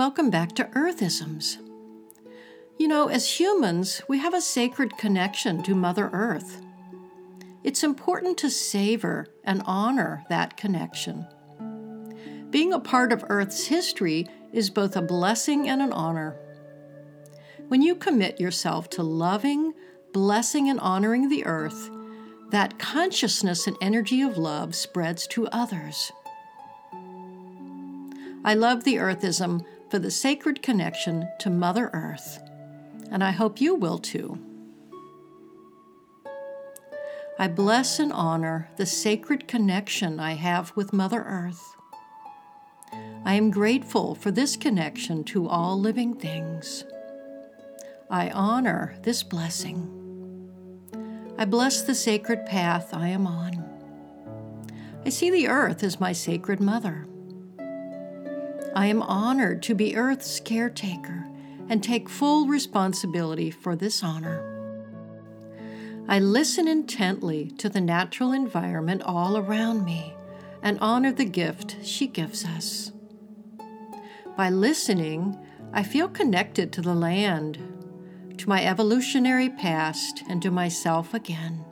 Welcome back to Earthisms. You know, as humans, we have a sacred connection to Mother Earth. It's important to savor and honor that connection. Being a part of Earth's history is both a blessing and an honor. When you commit yourself to loving, blessing, and honoring the earth, that consciousness and energy of love spreads to others. I love the Earthism for the sacred connection to Mother Earth, and I hope you will too. I bless and honor the sacred connection I have with Mother Earth. I am grateful for this connection to all living things. I honor this blessing. I bless the sacred path I am on. I see the earth as my sacred mother. I am honored to be Earth's caretaker and take full responsibility for this honor. I listen intently to the natural environment all around me and honor the gift she gives us. By listening, I feel connected to the land, to my evolutionary past, and to myself again.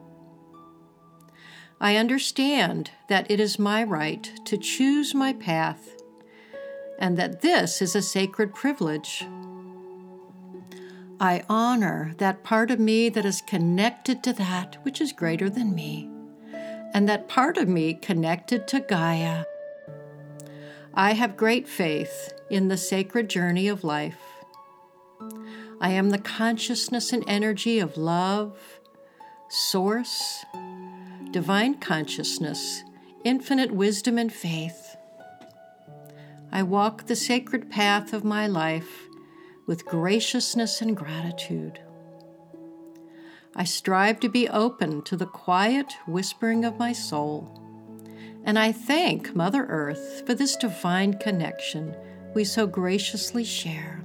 I understand that it is my right to choose my path and that this is a sacred privilege. I honor that part of me that is connected to that which is greater than me, and that part of me connected to Gaia. I have great faith in the sacred journey of life. I am the consciousness and energy of love, source, divine consciousness, infinite wisdom and faith. I walk the sacred path of my life with graciousness and gratitude. I strive to be open to the quiet whispering of my soul, and I thank Mother Earth for this divine connection we so graciously share.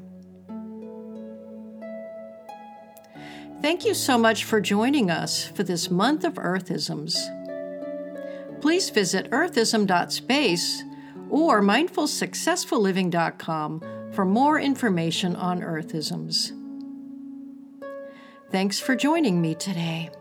Thank you so much for joining us for this month of Earthisms. Please visit earthism.space or mindfulsuccessfulliving.com for more information on Earthisms. Thanks for joining me today.